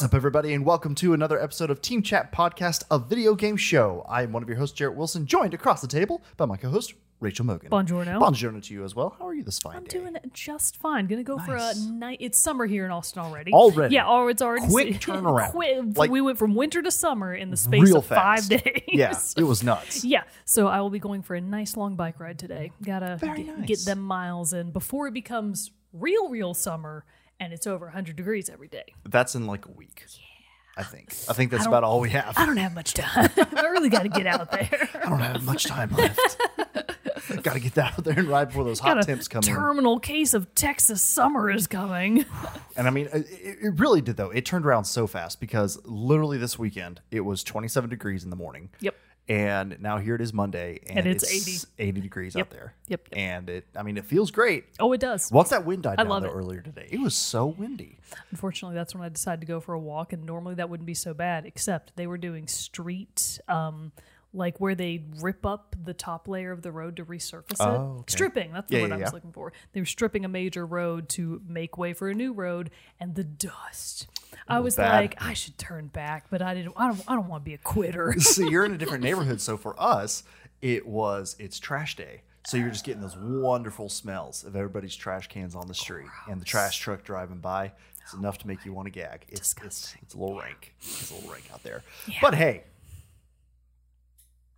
What's up, everybody, and welcome to another episode of Team Chat Podcast, a video game show. I am one of your hosts, Jarrett Wilson, joined across the table by my co-host, Rachel Mogan. Buongiorno. Buongiorno to you as well. How are you this fine I'm day? doing just fine. Gonna go for a Nice. night. It's summer here in Austin already. Already? Yeah. Oh, it's already Quick turnaround. Quick- Like- we went from winter to summer in the space Real of five fast. days. Yeah, it was nuts. Yeah, so I will be going for a nice long bike ride today. Gotta Very get, nice. get them miles in before it becomes real, real summer and it's over 100 degrees every day. That's in like a week. Yeah. I think. I think that's I about all we have. I don't have much time. I really got to get out there. I don't have much time left. Got to get that out there and ride before those hot temps come in. terminal case of Texas summer is coming. And I mean, it, it really did though. It turned around so fast because literally this weekend it was 27 degrees in the morning. Yep. And now here it is Monday, and, And it's 80 degrees out there. Yep, yep. And it, I mean, it feels great. Oh, it does. Once that wind died down love though earlier today, it was so windy. Unfortunately, that's when I decided to go for a walk, and normally that wouldn't be so bad. Except they were doing street, um, like where they rip up the top layer of the road to resurface it. Oh, okay. Stripping. That's the Yeah, word yeah, I was yeah. looking for. They were stripping a major road to make way for a new road, and the dust. I was bad. like, I should turn back, but I didn't. I don't. I don't want to be a quitter. so you're in a different neighborhood. So for us, it was it's trash day. So you're just getting those wonderful smells of everybody's trash cans on the street and the trash truck driving by. It's oh enough to make you want to gag. It's, it's, Disgusting. it's a little rank. It's a little rank out there. But hey,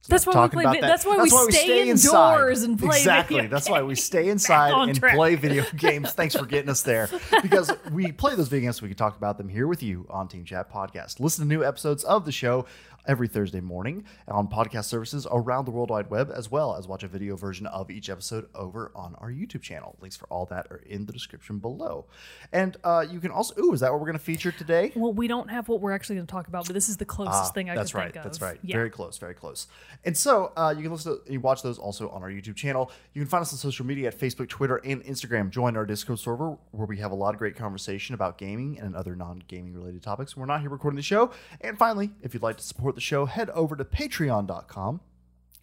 That's why we play. about vi- that. That's why we stay, inside. indoors and play. Exactly. That's why we stay inside and play video games. Thanks for getting us there. Because we play those video games so we can talk about them here with you on Team Chat Podcast. Listen to new episodes of the show every Thursday morning on podcast services around the World Wide Web, as well as watch a video version of each episode over on our YouTube channel. Links for all that are in the description below. And uh, you can also, ooh, is that what we're going to feature today? Well, we don't have what we're actually going to talk about, but this is the closest Ah, thing I that's can right. think of. That's right. Yeah. Very close. Very close. And so uh, you can listen to, you watch those also on our YouTube channel. You can find us on social media at Facebook, Twitter, and Instagram. Join our Discord server where we have a lot of great conversation about gaming and other non-gaming related topics. We're not here recording the show. And finally, if you'd like to support the show, head over to patreon.com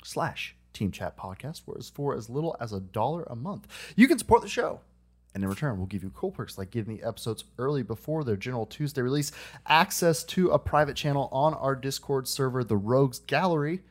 slash team chat podcast where it's for as little as a dollar a month. You can support the show. And in return, we'll give you cool perks like getting the episodes early before their general Tuesday release, access to a private channel on our Discord server, the Rogues Gallery,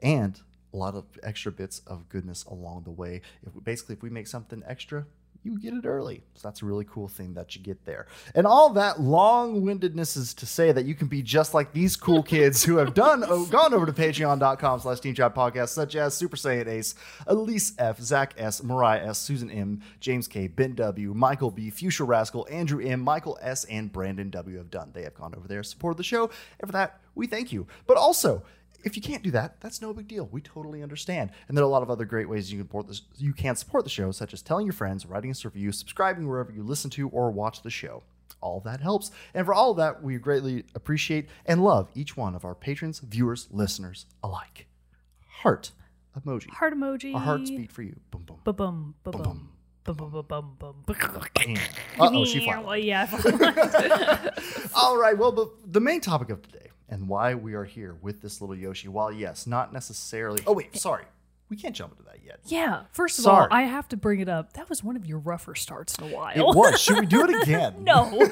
and a lot of extra bits of goodness along the way. If we, basically, if we make something extra, you get it early. So that's a really cool thing that you get there. And all that long-windedness is to say that you can be just like these cool kids who have done oh, gone over to patreon.com slash team chat podcast, such as Super Saiyan Ace, Elise F, Zach S, Mariah S, Susan M, James K, Ben W, Michael B, Fuchsia Rascal, Andrew M, Michael S, and Brandon W have done. They have gone over there, supported the show, and for that, we thank you. But also, if you can't do that, that's no big deal. We totally understand. And there are a lot of other great ways you can support this. You can support the show, such as telling your friends, writing us a review, subscribing wherever you listen to or watch the show. All that helps. And for all of that, we greatly appreciate and love each one of our patrons, viewers, listeners alike. Heart emoji. Heart emoji. Our hearts beat for you. Boom boom. Ba bum ba bum. Ba bum ba bum bum. Uh oh, she. Well, yeah. All right. Well, but the main topic of today and why we are here with this little Yoshi, while yes, not necessarily. Oh wait, sorry, we can't jump into that yet. yeah. First of Sorry. all, I have to bring it up. That was one of your rougher starts in a while. It was. Should we do it again? no.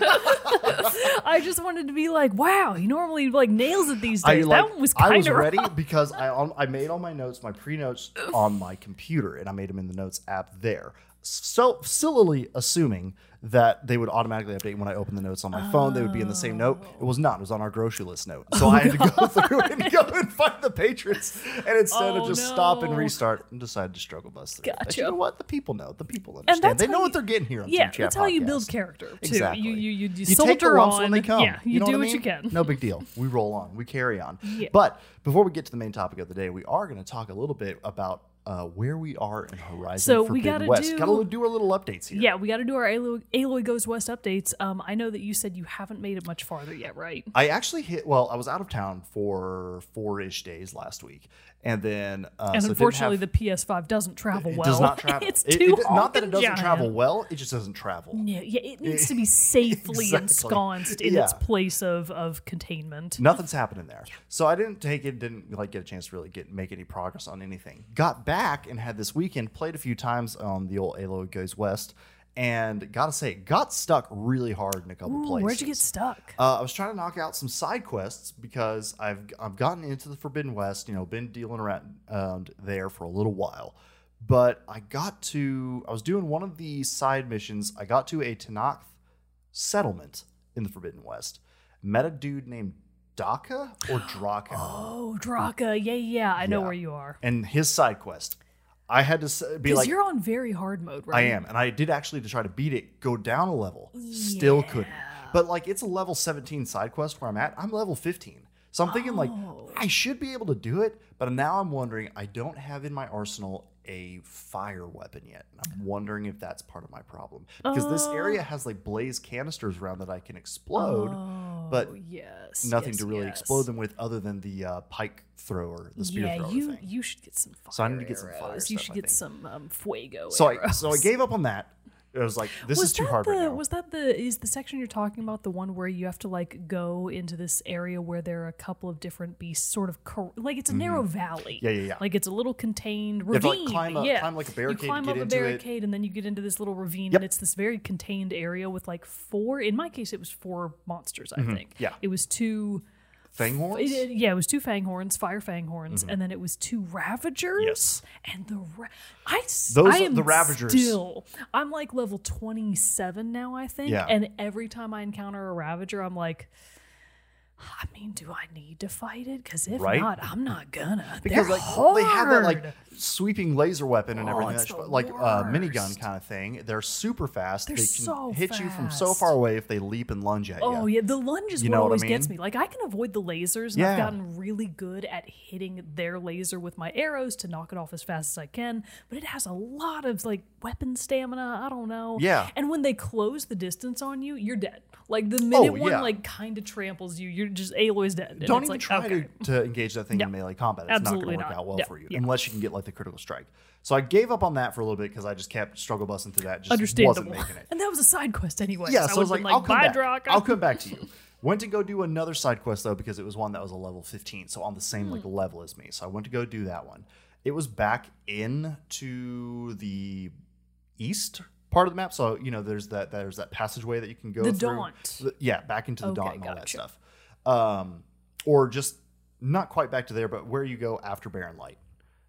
I just wanted to be like, wow, he normally like nails it these I days. like. that one was I was of ready because I on, I made all my notes, my pre notes on my computer, and I made them in the notes app there. So silly assuming that they would automatically update when I open the notes on my phone. They would be in the same note. It was not. It was on our grocery list note. So oh I had to go through and go and find the patrons, and instead of Oh, just stop and no. restart, and decided to struggle bus through. it. But you know what? The people know. The people understand. that's They how know what you- they're getting here on Yeah, Team Chat that's how you build Podcast. character too. Exactly. You you you, you, You take the soldier lumps on. when they come. Yeah, you, know do I what mean? you can. No big deal. We roll on. We carry on. Yeah. But before we get to the main topic of the day, we are going to talk a little bit about uh, where we are in Horizon So we Forbidden gotta West. do- Got to do our little updates here. Yeah, we got to do our Aloy, Aloy Goes West updates. Um, I know that you said you haven't made it much farther yet, right? I actually hit. Well, I was out of town for four-ish days last week, and then uh, And so unfortunately, have- the PS5 doesn't travel it well. does not travel. it's It- too it- not that it doesn't giant. travel well. It just doesn't travel. Yeah, yeah, it needs to be safely Exactly. ensconced in its place of of containment. Nothing's happening there. So I didn't take it, didn't like get a chance to really get make any progress on anything. Got back and had this weekend, played a few times on the old Aloy Goes West, and gotta say, got stuck really hard in a couple Ooh, places. where'd you get stuck? Uh, I was trying to knock out some side quests because I've I've gotten into the Forbidden West. You know, been dealing around um, there for a little while, but I got to I was doing one of the side missions. I got to a Tenakth settlement in the Forbidden West. Met a dude named Daka or Draka, Oh, Draka. Yeah, yeah. I know Yeah. where you are. and his side quest. I had to be Because like, you're on very hard mode, right? I am, and I did actually to try to beat it, go down a level, still couldn't. But like it's a level 17 side quest where I'm at. I'm level 15, so I'm thinking like Oh. I should be able to do it. But now I'm wondering I don't have in my arsenal a fire weapon yet. And I'm wondering if that's part of my problem because this Uh. area has like blaze canisters around that I can explode, but Oh, yes. nothing yes, to really yes. explode them with other than the uh, pike thrower, the spear yeah, thrower you thing. you should get some fire So I need to get some fire You stuff, should get some um, fuego So I so I gave up on that. It was like this was is too hard the, right now. Was that the is the section you're talking about the one where you have to like go into this area where there are a couple of different beasts, sort of cor- like it's a narrow valley. Mm-hmm. Yeah, yeah, yeah. Like it's a little contained have to, like, ravine. climb up- yeah, climb like a barricade You climb up a into it. barricade and then you get into this little ravine, Yep. and it's this very contained area with like four. In my case, it was four monsters. I think. Mm-hmm. Yeah. it was two. Fang horns? It- yeah, it was two fang horns, fire fanghorns, and then it was two ravagers. Mm-hmm. Yes. and the ra- I Those I are am the Ravagers. Still, I'm like level 27 now, I think. Yeah. And every time I encounter a ravager, I'm like. I mean, do I need to fight it? Because if Right? not, I'm not gonna. because They're like they have that like sweeping laser weapon and Oh, everything, it's that's the fu- like uh, minigun worst. kind of thing. They're super fast. They're they can so hit you from so far away if they leap and lunge at Oh you. Oh yeah, the lunge is You what know what I always gets me. Like I can avoid the lasers, and Yeah. I've gotten really good at hitting their laser with my arrows to knock it off as fast as I can. But it has a lot of like weapon stamina. I don't know. Yeah. And when they close the distance on you, you're dead. Like the minute Oh, one yeah. like kind of tramples you, you're just Aloy's dead. And Don't even like, try okay. to, to engage that thing Yeah. in melee combat. It's Absolutely not going to work not. out well Yeah, for you yeah. unless you can get like the critical strike. So I gave up on that for a little bit because I just kept struggle busting through that. Just Understandable. wasn't making it. And that was a side quest anyway. Yeah, so I was like, been I'll come back. Draka." I'll come back to you. Went to go do another side quest though because it was one that was a level 15, so on the same like Hmm. level as me. So I went to go do that one. It was back in to the east part of the map. So you know, there's that there's that passageway that you can go The through. Daunt. Yeah, back into the Okay, Daunt and all that stuff. Um, or just not quite back to there, but where you go after Barren Light.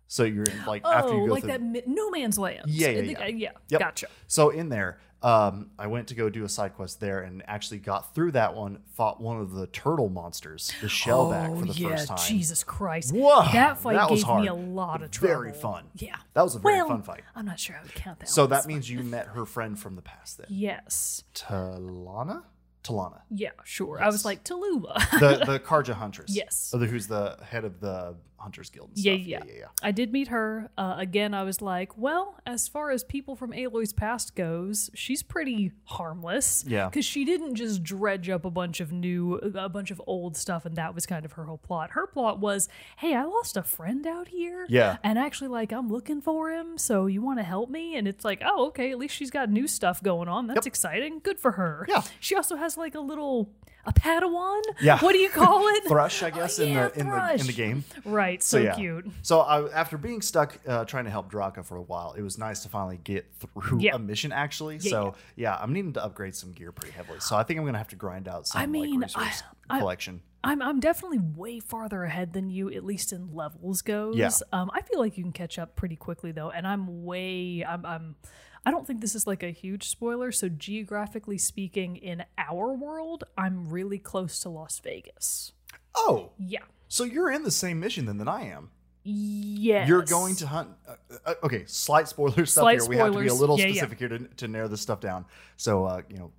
So you're in, like Oh, after you go like through that mi- no man's land. Yeah, yeah, yeah. Yeah. Yep. Gotcha. So in there, um, I went to go do a side quest there and actually got through that one. Fought one of the turtle monsters, the shellback, for the Oh, yeah, first time. Jesus Christ. Whoa, that fight that gave hard. me a lot of trouble. Very fun. Yeah. That was a very well, fun fight. I'm not sure I would count that. So that means you met her friend from the past then, Yes. Talanah. Talanah, Yeah, sure. I was like, Tallulah. the the Carja huntress. Yes. Who's the head of the Hunters Guild. And Yeah, stuff. yeah. yeah, yeah. I did meet her. Uh, again, I was like, well, as far as people from Aloy's past goes, she's pretty harmless. Yeah. Because she didn't just dredge up a bunch of new, a bunch of old stuff, and that was kind of her whole plot. Her plot was, hey, I lost a friend out here. Yeah. And actually, like, I'm looking for him, so you want to help me? And it's like, oh, okay, at least she's got new stuff going on. That's exciting. Good for her. Yeah. She also has like a little, a Padawan? Yeah. What do you call it? Thrush, I guess, in yeah, the in the in the game. Right. So, yeah. cute. So I, after being stuck uh, trying to help Draka for a while, it was nice to finally get through a mission actually. Yeah, so yeah. I'm needing to upgrade some gear pretty heavily. So I think I'm gonna have to grind out some I mean, like resource I- I- collection. I'm I'm definitely way farther ahead than you, at least in levels goes. Yeah. Um, I feel like you can catch up pretty quickly though, and I'm way I'm I'm I don't think this is like a huge spoiler. So geographically speaking, in our world, I'm really close to Las Vegas. oh, Yeah. so you're in the same mission then than I am. Yes. You're going to hunt. Uh, uh, okay, slight spoiler stuff Slight here. We have to be a little Yeah, yeah. specific here to, to narrow this stuff down. So uh, you know,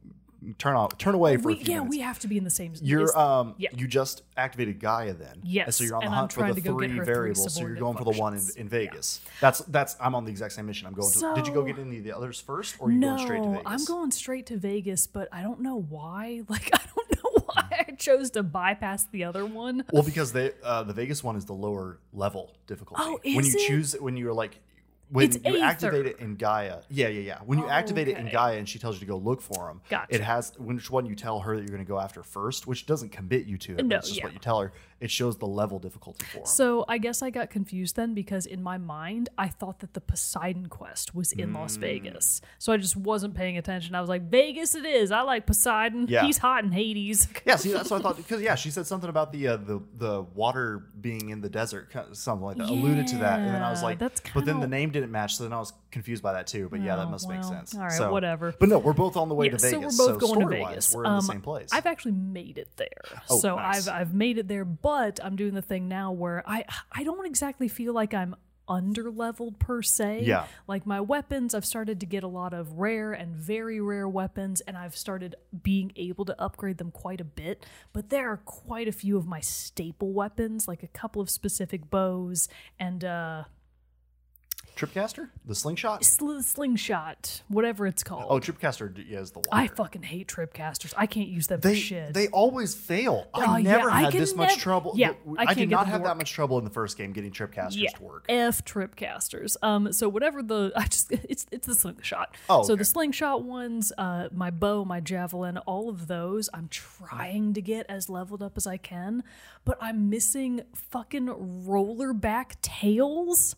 turn off, turn away for We, a few yeah, minutes. we have to be in the same. You're is- um yeah. you just activated Gaia then. Yes, And so you're on the hunt for the to go get three her three variables. So you're going subordinate for the one in, in Vegas. That's that's I'm on the exact same mission. I'm going to Did you go get any of the others first or are you no, going straight to Vegas? I'm going straight to Vegas, but I don't know why. Like I don't know why I chose to bypass the other one. Well, because they uh, the Vegas one is the lower level difficulty. Oh, when is you it? choose when you're like when It's you activate it in Gaia, yeah, yeah, yeah. When you Oh, activate it in. Gaia and she tells you to go look for them, Gotcha. it has which one you tell her that you're going to go after first, which doesn't commit you to it. No, it's just yeah. what you tell her. It shows the level difficulty for them. So I guess I got confused then because in my mind I thought that the Poseidon quest was in Mm. Las Vegas. So I just wasn't paying attention. I was like, Vegas it is. I like Poseidon. Yeah. He's hot in Hades. yeah, see, that's what I thought because yeah, she said something about the uh, the the water being in the desert, something like that, alluded to that, and then I was like, that's but then the name didn't match, so then I was confused by that too. But yeah, that Oh, must make sense. all right, So- whatever. But no, we're both on the way Yeah, to Vegas. so we're both going to Vegas. We're in the Um, same place. I've actually made it there. Oh, so nice. I've I've made it there, but I'm doing the thing now where I I don't exactly feel like I'm under leveled per se. Yeah. Like my weapons, I've started to get a lot of rare and very rare weapons, and I've started being able to upgrade them quite a bit. But there are quite a few of my staple weapons, like a couple of specific bows and uh Tripcaster, the slingshot. sl- slingshot, whatever it's called. Oh, Tripcaster yeah, is the one. I fucking hate tripcasters. I can't use them for They shit. they always fail. Oh, I never I had can this much nev- trouble. Yeah, I I, did not have that much trouble in the first game getting Tripcasters yeah, to work. F tripcasters. Um, so whatever the I just it's it's the slingshot. Oh, so the slingshot ones, uh, my bow, my javelin, all of those, I'm trying to get as leveled up as I can, but I'm missing fucking rollerback tails.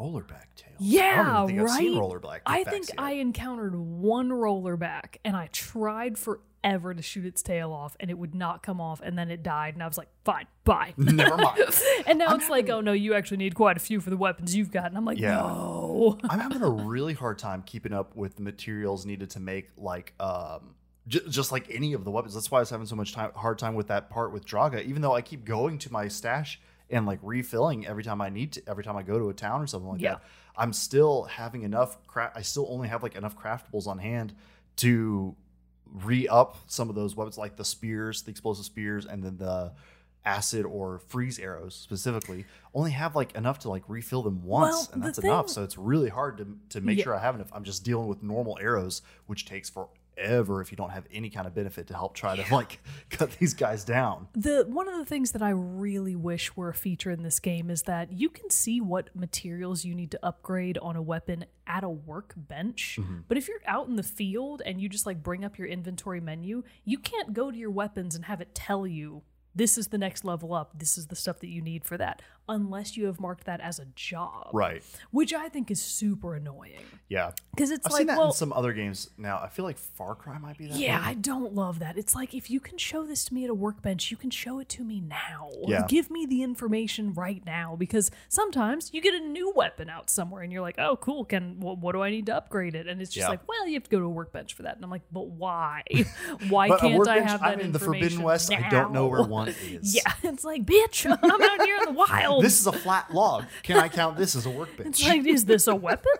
Rollerback tail. Yeah, I think right. I've seen rollerback. I think yet. I encountered one rollerback, and I tried forever to shoot its tail off, and it would not come off, and then it died, and I was like, fine, bye. Never mind. and now it's like, oh no, you actually need quite a few for the weapons you've got, and I'm like, Yeah. no. I'm having a really hard time keeping up with the materials needed to make like um just like any of the weapons. That's why I was having so much time hard time with that part with Draga. Even though I keep going to my stash and like refilling every time I need to, every time I go to a town or something like Yeah. that. I'm still having enough cra- I still only have like enough craftables on hand to re-up some of those weapons like the spears, the explosive spears, and then the acid or freeze arrows specifically only have like enough to like refill them once Well, and that's enough so it's really hard to, to make Yeah. sure i have enough i'm just dealing with normal arrows which takes forever if you don't have any kind of benefit to help try to like cut these guys down The one of the things that I really wish were a feature in this game is that you can see what materials you need to upgrade on a weapon at a workbench. Mm-hmm. But if you're out in the field and you just like bring up your inventory menu, you can't go to your weapons and have it tell you this is the next level up. This is the stuff that you need for that, unless you have marked that as a job, right which I think is super annoying yeah because it's i've like, seen that well, in some other games now i feel like far cry might be that yeah, way. I don't love that. It's like if you can show this to me at a workbench, you can show it to me now. Yeah. Give me the information right now because sometimes you get a new weapon out somewhere and you're like, "Oh, cool. Can what, what do I need to upgrade it?" And it's just Yeah. like, "Well, you have to go to a workbench for that." And I'm like, "But why? why but can't I have that i'm in the forbidden west i don't know where one is Yeah, it's like, "Bitch, I'm out here in the wild." This is a flat log can i count this as a workbench It's like, is this a weapon?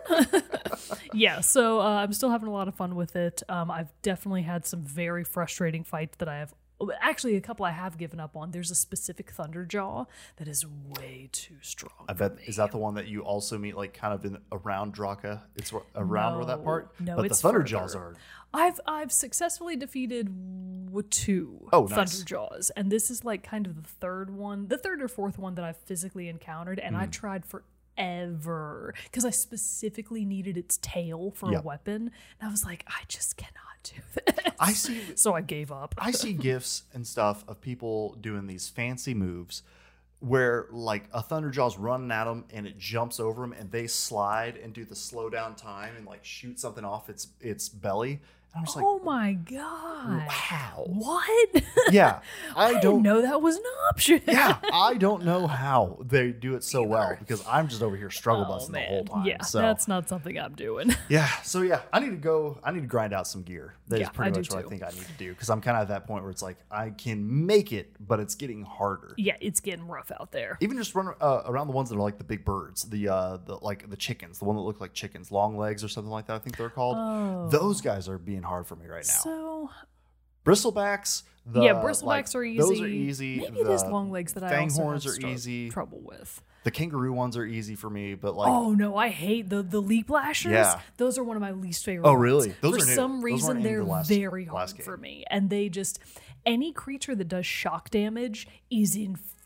yeah, so uh, I'm still having a lot of fun with it. Um, I've definitely had some very frustrating fights that I have. Actually, a couple I have given up on. There's a specific Thunderjaw that is way too strong. I bet is that the one that you also meet like kind of in around Draka? It's around where that part. no, but it's the Thunder further. Are. I've I've successfully defeated two Oh, nice. Thunderjaws, and this is like kind of the third one, the third or fourth one that I've physically encountered, and Hmm. I tried forever because I specifically needed its tail for Yeah. a weapon, and I was like, I just cannot do this. I see. so I gave up. I see gifs and stuff of people doing these fancy moves where like a Thunderjaw's running at them and it jumps over them and they slide and do the slow down time and like shoot something off its its belly. And I'm just like, oh my god! how? What? yeah, I, I didn't don't know that was an option. yeah, I don't know how they do it so well because I'm just over here struggle Oh, busting the man. whole time. Yeah, so that's not something I'm doing. yeah, so yeah, I need to go. I need to grind out some gear. That is Yeah, pretty I much what I think I need to do because I'm kind of at that point where it's like I can make it, but it's getting harder. yeah, it's getting rough out there. Even just run uh, around the ones that are like the big birds, the uh, the like the chickens, the one that look like chickens, long legs or something like that. I think they're called. Oh. Those guys are being hard for me right now. So Bristlebacks, the, yeah, bristlebacks like, are easy. Those are easy. Maybe it is long legs that I also horns have are easy. trouble with. The kangaroo ones are easy for me, but like oh no, I hate the the leap lashers. Yeah. Those are one of my least favorite. Oh, ones. really? Those For are new. some Those reason, they're the last- very hard for me, and they just any creature that does shock damage is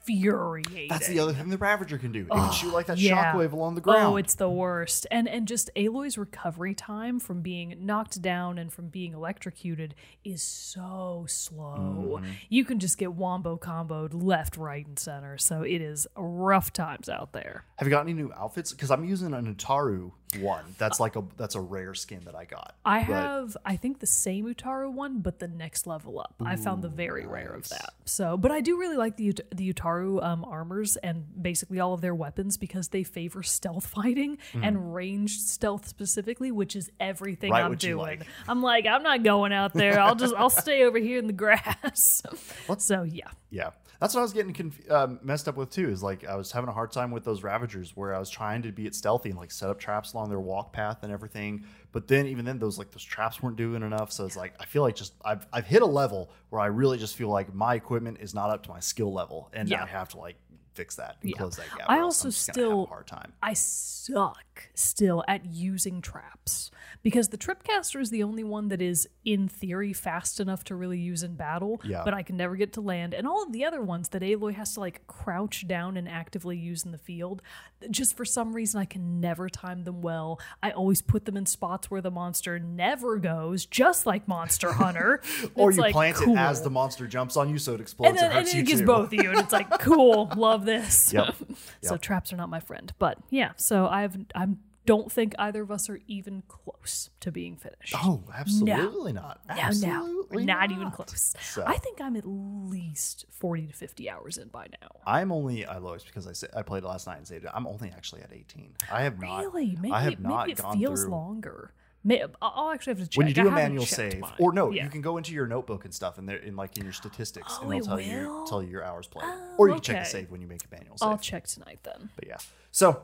infuriating. That's the other thing the Ravager can do. It can shoot like that Yeah. shockwave along the ground. Oh, it's the worst. And and just Aloy's recovery time from being knocked down and from being electrocuted is so slow. Mm-hmm. You can just get wombo comboed left, right, and center. So it is rough times out there. Have you got any new outfits? Because I'm using an Utaru one. That's like a that's a rare skin that I got. I But- have, I think, the same Utaru one, but the next level up. I found the very rare of that. So, but I do really like the the Utaru um, armors and basically all of their weapons because they favor stealth fighting and ranged stealth specifically, which is everything Mm-hmm. Right, I'm doing. like. I'm like, I'm not going out there. I'll just, I'll stay over here in the grass. so yeah, Yeah, that's what I was getting conf- um, messed up with too. Is like I was having a hard time with those Ravagers where I was trying to be it stealthy and like set up traps along their walk path and everything. But then even then, those like those traps weren't doing enough. So it's like I feel like just I've I've hit a level where I really just feel like my equipment is not up to my skill level, and Yeah. I have to like fix that and Yeah. close that gap. I also I'm just have still- a hard time. I suck still at using traps because the Tripcaster is the only one that is, in theory, fast enough to really use in battle. Yeah. But I can never get to land. And all of the other ones that Aloy has to like crouch down and actively use in the field, just for some reason, I can never time them well. I always put them in spots where the monster never goes, just like Monster Hunter. Or It's you like, plant cool. it as the monster jumps on you, so it explodes and then, and and it gets too. both of you, and it's like, cool, love this. Yep. so traps are not my friend, but yeah. So I've I don't think either of us are even close to being finished. Oh, absolutely not. no, Absolutely no, not even close. So- I think I'm at least forty to fifty hours in by now. I'm only I lowest because I sa- I played last night and saved it. I'm only actually at 18. I have not. Really? Maybe I have not maybe it feels through. longer. May, I'll actually have to check. When you do I a manual save, mine. or no, Yeah. you can go into your notebook and stuff, and there in like in your statistics, Oh, and they'll tell you tell you your hours played, Oh, or you can check the save when you make a manual save. I'll check tonight then. But yeah, so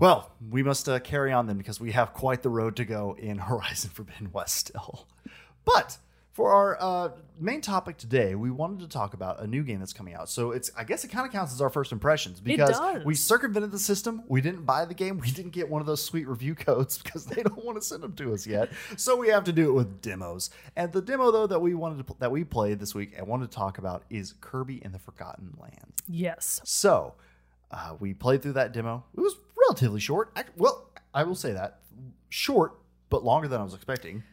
well, we must uh, carry on then because we have quite the road to go in Horizon Forbidden West still. But for our uh, main topic today, we wanted to talk about a new game that's coming out. So it's I guess it kind of counts as our first impressions because we circumvented the system. We didn't buy the game. We didn't get one of those sweet review codes because they don't want to send them to us yet. So we have to do it with demos. And the demo though that we wanted to pl- that we played this week and wanted to talk about is Kirby and the Forgotten Land. Yes. So uh, we played through that demo. It was relatively short. Ac- Well, I will say that short, but longer than I was expecting.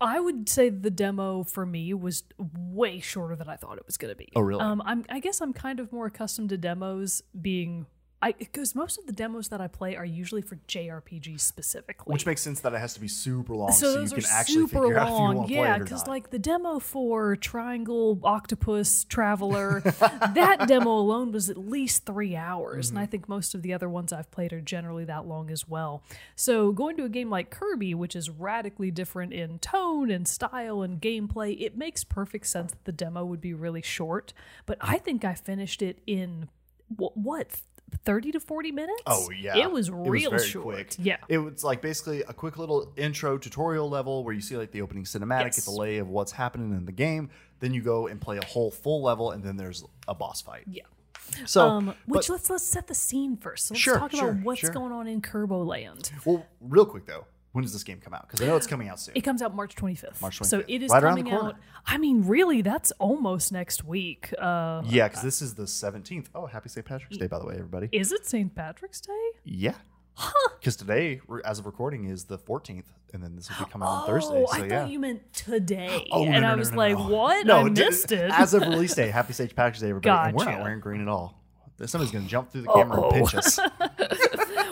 I would say the demo for me was way shorter than I thought it was going to be. Oh, really? Um, I'm, I guess I'm kind of more accustomed to demos being, I because most of the demos that I play are usually for JRPGs specifically. Which makes sense that it has to be super long so, so you can actually super figure out if you long, want to play yeah. it or Because like the demo for Triangle Octopus Traveler, that demo alone was at least three hours, Mm-hmm. and I think most of the other ones I've played are generally that long as well. So going to a game like Kirby, which is radically different in tone and style and gameplay, it makes perfect sense that the demo would be really short. But I think I finished it in what 30 to 40 minutes? Oh yeah, It was real very short. Quick. Yeah. it was like basically a quick little intro tutorial level where you see like the opening cinematic, Yes. get the lay of what's happening in the game. Then you go and play a whole full level, and then there's a boss fight. Yeah. So, Um, which but- let's let's set the scene first. So let's Sure, talk sure, about what's sure. going on in Kirbo Land. well, real quick though, when does this game come out? Because I know it's coming out soon. It comes out March 25th. March 25th. So 25th. it is Right coming out. I mean, really, that's almost next week. Uh, yeah, because this is the 17th. Oh, happy St. Patrick's Day, by the way, everybody. is it St. Patrick's Day? Yeah. Because today, as of recording, is the 14th, and then this will be coming out on Thursday. Oh, So I yeah. thought you meant today. Oh, no, and no, I was no, like, no. what? No, I missed it. As of release day, happy St. Patrick's Day, everybody. And we're not wearing green at all. Somebody's going to jump through the camera and pinch us.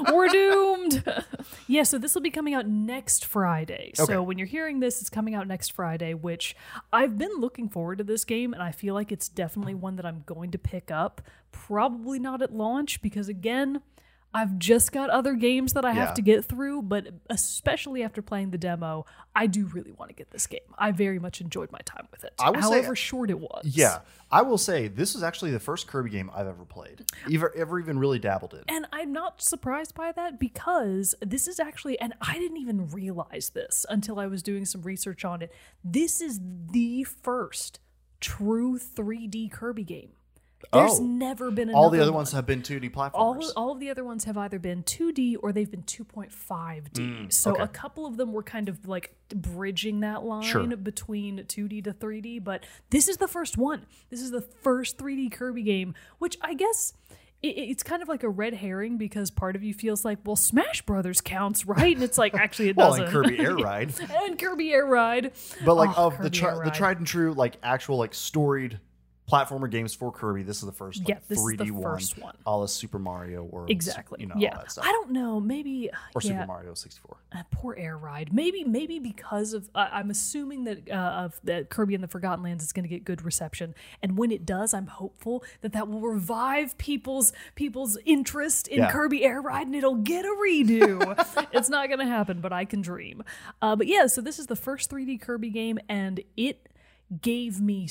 We're doomed. yeah, so this will be coming out next Friday. Okay. So when you're hearing this, it's coming out next Friday, which I've been looking forward to this game, and I feel like it's definitely one that I'm going to pick up. Probably not at launch because, again, I've just got other games that I Yeah. have to get through, but especially after playing the demo, I do really want to get this game. I very much enjoyed my time with it, I will say- however short it was. Yeah. I will say, this is actually the first Kirby game I've ever played, ever, ever even really dabbled in. And I'm not surprised by that because this is actually, and I didn't even realize this until I was doing some research on it. This is the first true 3D Kirby game. There's Oh. never been All the other one. ones have been 2D platformers. all, all of the other ones have either been 2D or they've been 2.5D. so Mm, okay. a couple of them were kind of like bridging that line Sure. between 2D to 3D, but this is the first one. This is the first 3D Kirby game, which I guess it, it's kind of like a red herring because part of you feels like, well, Smash Brothers counts, right? And it's like actually it well, doesn't. and Kirby Air Ride. and Kirby Air Ride. But like Oh, of the tri- the tried and true like actual like storied platformer games for Kirby, this is the first like, Yeah, this is 3D the one, first one. a la Super Mario or Exactly. you know all yeah. that stuff. I don't know. Maybe or yeah. Super Mario 64. Uh, poor air ride. Maybe, maybe because of uh, I'm assuming that uh, of that Kirby and the Forgotten Lands is going to get good reception, and when it does, I'm hopeful that that will revive people's people's interest in Yeah. Kirby Air Ride, and it'll get a redo. it's not going to happen, but I can dream. Uh, but yeah, so this is the first 3D Kirby game, and it gave me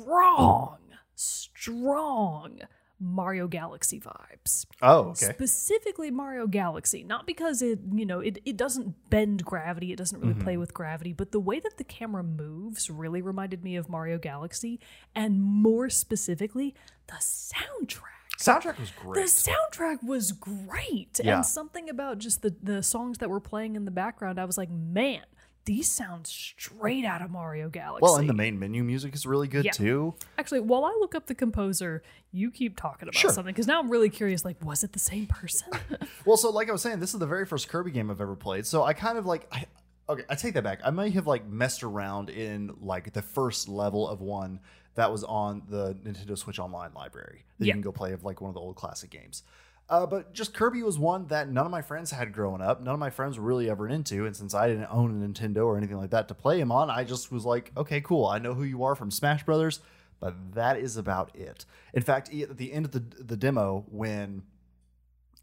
strong, strong. Mario Galaxy vibes Oh, okay. specifically Mario Galaxy, not because it, you know, it, it doesn't bend gravity, it doesn't really Mm-hmm. play with gravity, but the way that the camera moves really reminded me of Mario Galaxy, and more specifically, the soundtrack. Soundtrack was great. The soundtrack was great. Yeah. And something about just the, the songs that were playing in the background, I was like, man, these sound straight out of Mario Galaxy. Well, and the main menu music is really good Yeah. too. Actually, while I look up the composer, you keep talking about Sure. something because now I'm really curious. Like, was it the same person? Well, so like I was saying, this is the very first Kirby game I've ever played. So I kind of like, I, okay, I take that back. I may have like messed around in like the first level of one that was on the Nintendo Switch Online library that you can go play of like one of the old classic games. Uh, but just Kirby was one that none of my friends had growing up. None of my friends were really ever into. And since I didn't own a Nintendo or anything like that to play him on, I just was like, okay, cool. I know who you are from Smash Brothers, but that is about it. In fact, at the end of the, the demo, when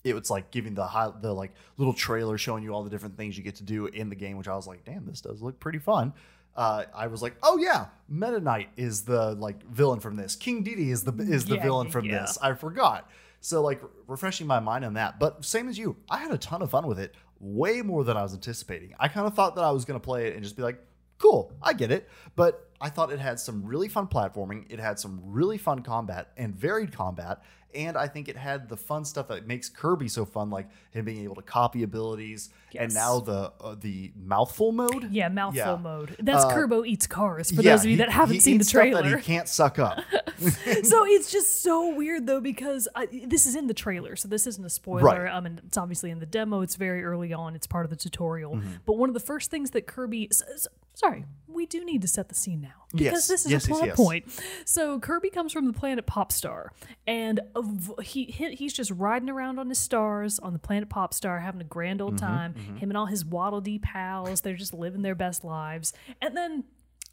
it was like giving the high, the like little trailer showing you all the different things you get to do in the game, which I was like, damn, this does look pretty fun. Uh, I was like, oh yeah, Meta Knight is the like villain from this. King Dedede is the is the Yeah, villain from yeah. this. I forgot. So like refreshing my mind on that. But same as you, I had a ton of fun with it. Way more than I was anticipating. I kind of thought that I was gonna play it and just be like, cool, I get it. But I thought it had some really fun platforming. It had some really fun combat and varied combat. And I think it had the fun stuff that makes Kirby so fun, like him being able to copy abilities, and now the uh, the mouthful mode. Yeah, mouthful Yeah. mode. That's Uh, Kirbo eats cars. For Yeah, those of you he- that haven't seen the eats stuff that trailer, he can't suck up. so it's just so weird though because I, this is in the trailer, so this isn't a spoiler. Right. Um, and it's obviously in the demo. It's very early on. It's part of the tutorial. Mm-hmm. But one of the first things that Kirby, sorry, we do need to set the scene now because Yes, this is yes, a plot yes. point. So Kirby comes from the planet Popstar, and he, he he's just riding around on his stars on the planet Popstar, having a grand old Mm-hmm, time. Him and all his Waddle Dee pals, they're just living their best lives, and then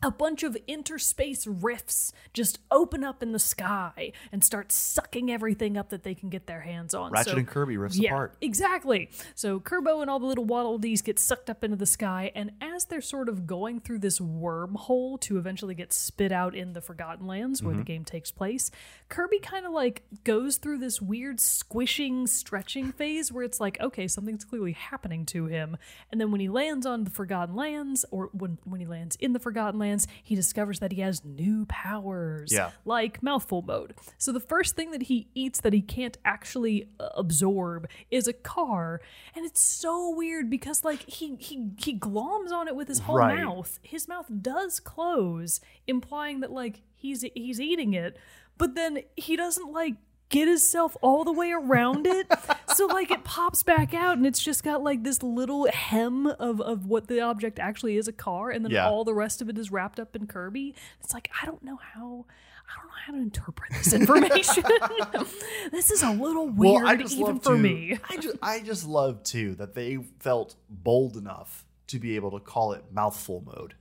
a bunch of interspace rifts just open up in the sky and start sucking everything up that they can get their hands on. Ratchet So- and Kirby rifts yeah, apart. exactly. So Kirbo and all the little Waddle Dees get sucked up into the sky, and as they're sort of going through this wormhole to eventually get spit out in the Forgotten Lands where the mm-hmm. game takes place, Kirby kind of like goes through this weird squishing, stretching phase where it's like, okay, something's clearly happening to him, and then when he lands on the Forgotten Lands, or when when he lands in the Forgotten Lands, he discovers that he has new powers Yeah. like mouthful mode. So the first thing that he eats that he can't actually uh, absorb is a car, and it's so weird because like he he he gloms on it with his whole Right. mouth. His mouth does close, implying that like he's he's eating it, but then he doesn't like get himself all the way around it. so like it pops back out and it's just got like this little hem of, of what the object actually is a car and then Yeah. all the rest of it is wrapped up in Kirby. It's like I don't know how I don't know how to interpret this information. this is a little weird well, even for to, me. I just I just love too that they felt bold enough to be able to call it mouthful mode.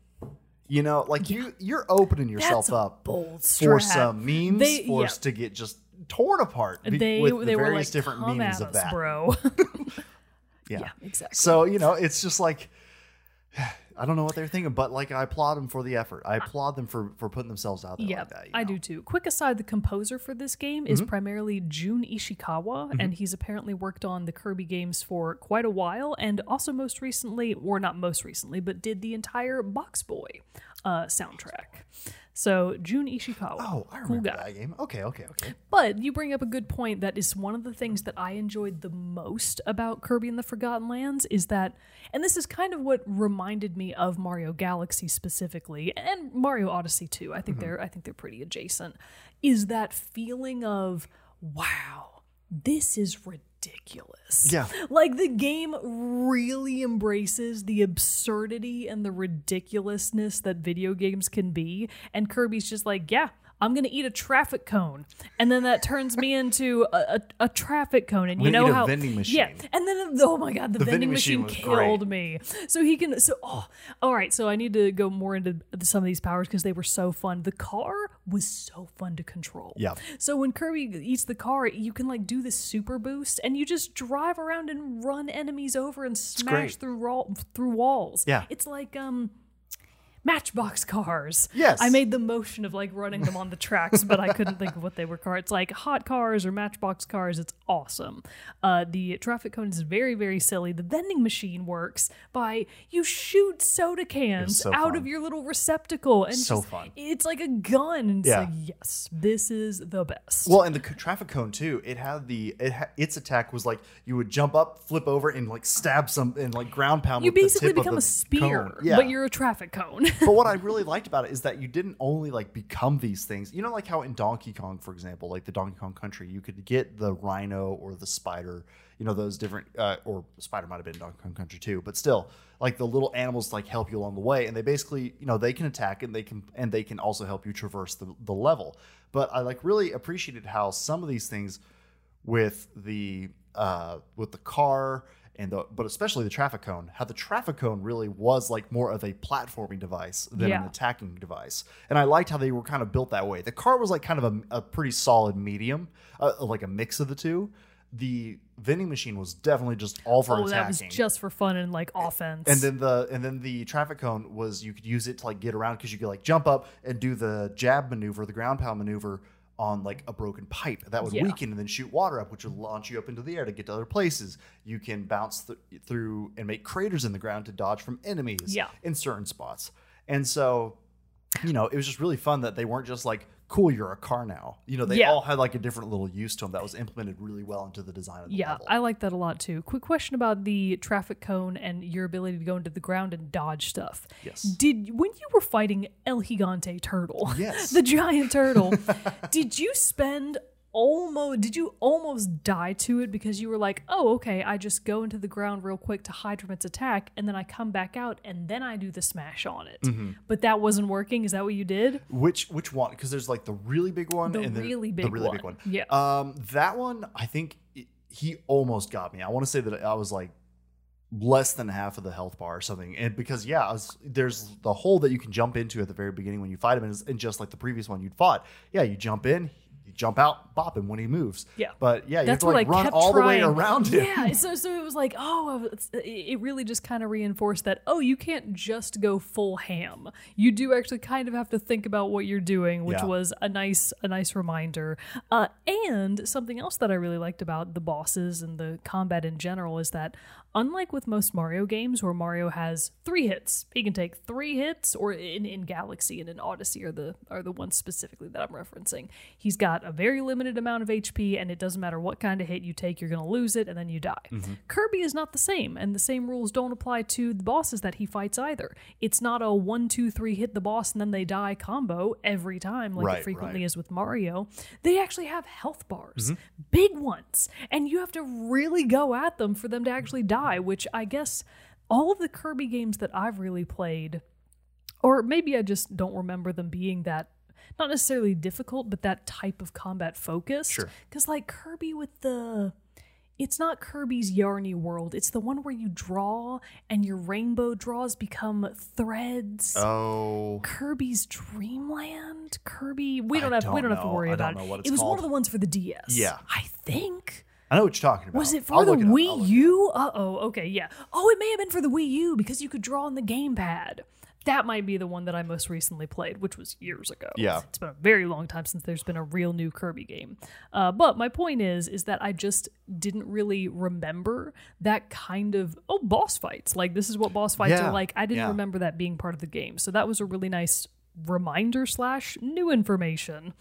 You know, like you you're opening yourself up bold for strat. some memes They- yeah. to get just torn apart be- They with the they were various like different meanings of us, that. bro. Yeah. yeah, exactly. So you know, it's just like I don't know what they're thinking, but like I applaud them for the effort. I applaud them for for putting themselves out there Yeah, like that. you I do too. Quick aside, the composer for this game is primarily Jun Ishikawa, and he's apparently worked on the Kirby games for quite a while, and also most recently, or not most recently, but did the entire Box Boy uh, soundtrack. So Jun Ishikawa. Oh, I cool remember guy. that game. Okay, okay, okay. But you bring up a good point. That is one of the things that I enjoyed the most about Kirby and the Forgotten Lands is that, and this is kind of what reminded me of Mario Galaxy specifically, and Mario Odyssey too. I think Mm-hmm. they're I think they're pretty adjacent. Is that feeling of wow, this is ridiculous. Yeah. Like the game really embraces the absurdity and the ridiculousness that video games can be. And Kirby's just like, yeah, I'm gonna eat a traffic cone, and then that turns me into a, a, a traffic cone. And you know how vending yeah, and then oh my god, the, vending, vending machine machine, killed me. So he can so oh all right. So I need to go more into some of these powers because they were so fun. The car was so fun to control. Yeah. So when Kirby eats the car, you can like do this super boost, and you just drive around and run enemies over and smash through wall, through walls. Yeah. It's like um. Matchbox cars. Yes. I made the motion of like running them on the tracks, but I couldn't think of what they were cars. It's like hot cars or matchbox cars. It's awesome. Uh, the traffic cone is very, very silly. The vending machine works by you shoot soda cans so out fun. of your little receptacle. And So just- fun. It's like a gun. And it's Yeah. like, yes, this is the best. Well, and the traffic cone too. It had the it ha- its attack was like you would jump up, flip over, and like stab some and like ground pound. you with the basically become the a spear, cone. Yeah. but you're a traffic cone. but what I really liked about it is that you didn't only like become these things. You know, like how in Donkey Kong, for example, like the Donkey Kong Country, you could get the rhino or the spider. You know, those different, uh, or spider might have been Donkey Kong Country too, but still, like the little animals like help you along the way, and they basically, you know, they can attack and they can, and they can also help you traverse the the level. But I like really appreciated how some of these things with the uh, with the car and the but especially the traffic cone how the traffic cone really was like more of a platforming device than an attacking device. And i liked how they were kind of built that way. The car was like kind of a, a pretty solid medium uh, like a mix of the two. The vending machine was definitely just all for oh, attacking that was just for fun and like offense. and then the and then the traffic cone was you could use it to like get around because you could like jump up and do the jab maneuver, the ground pound maneuver on like a broken pipe that would Yeah. weaken and then shoot water up, which would launch you up into the air to get to other places. You can bounce th- through and make craters in the ground to dodge from enemies Yeah. in certain spots. And so, you know, it was just really fun that they weren't just like, "Cool, you're a car now." You know, they Yeah. all had like a different little use to them that was implemented really well into the design of the Yeah, level. I like that a lot too. Quick question about the traffic cone and your ability to go into the ground and dodge stuff. Yes. Did when you were fighting El Gigante turtle, Yes. the giant turtle, did you spend almost did you almost die to it because you were like, "Oh, okay, I just go into the ground real quick to hide from its attack and then I come back out and then I do the smash on it." Mm-hmm. But that wasn't working. Is that what you did? Which which one? Because there's like the really big one The and then really the big really big one. one. Yeah. Um, that one I think it, he almost got me. I want to say that I was like less than half of the health bar or something. And because yeah, was, there's the hole that you can jump into at the very beginning when you fight him, and, and just like the previous one you'd fought, yeah, you jump in. You jump out, bop him when he moves. Yeah. but yeah, you That's have to like I run all trying. the way around him. Yeah, so so it was like, oh, it really just kind of reinforced that. Oh, you can't just go full ham. You do actually kind of have to think about what you're doing, which Yeah. was a nice a nice reminder. Uh, and something else that I really liked about the bosses and the combat in general is that. Unlike with most Mario games, where Mario has three hits, he can take three hits, or in, in Galaxy and in Odyssey are the are the ones specifically that I'm referencing. He's got a very limited amount of HP, and it doesn't matter what kind of hit you take, you're going to lose it, and then you die. Kirby is not the same, and the same rules don't apply to the bosses that he fights either. It's not a one, two, three hit the boss and then they die combo every time, like Right, it frequently right. is with Mario. They actually have health bars, Mm-hmm. big ones, and you have to really go at them for them to actually die, which I guess all of the Kirby games that I've really played or maybe I just don't remember them being that not necessarily difficult, but that type of combat focused. Sure. Because like Kirby with the it's not Kirby's Yarny World. It's the one where you draw and your rainbow draws become threads. Oh, Kirby's Dreamland? Kirby we don't have we don't don't have to worry I about don't it. know it was one of the ones for the DS. Yeah. I think. I know what you're talking about. Was it for I'll the it Wii look it up. U? Uh oh, okay, yeah. Oh, it may have been for the Wii U because you could draw on the gamepad. That might be the one that I most recently played, which was years ago. Yeah. it's been a very long time since there's been a real new Kirby game. Uh, but my point is, is that I just didn't really remember that kind of oh boss fights. Like this is what boss fights Yeah, are like. I didn't yeah. remember that being part of the game, so that was a really nice reminder slash new information.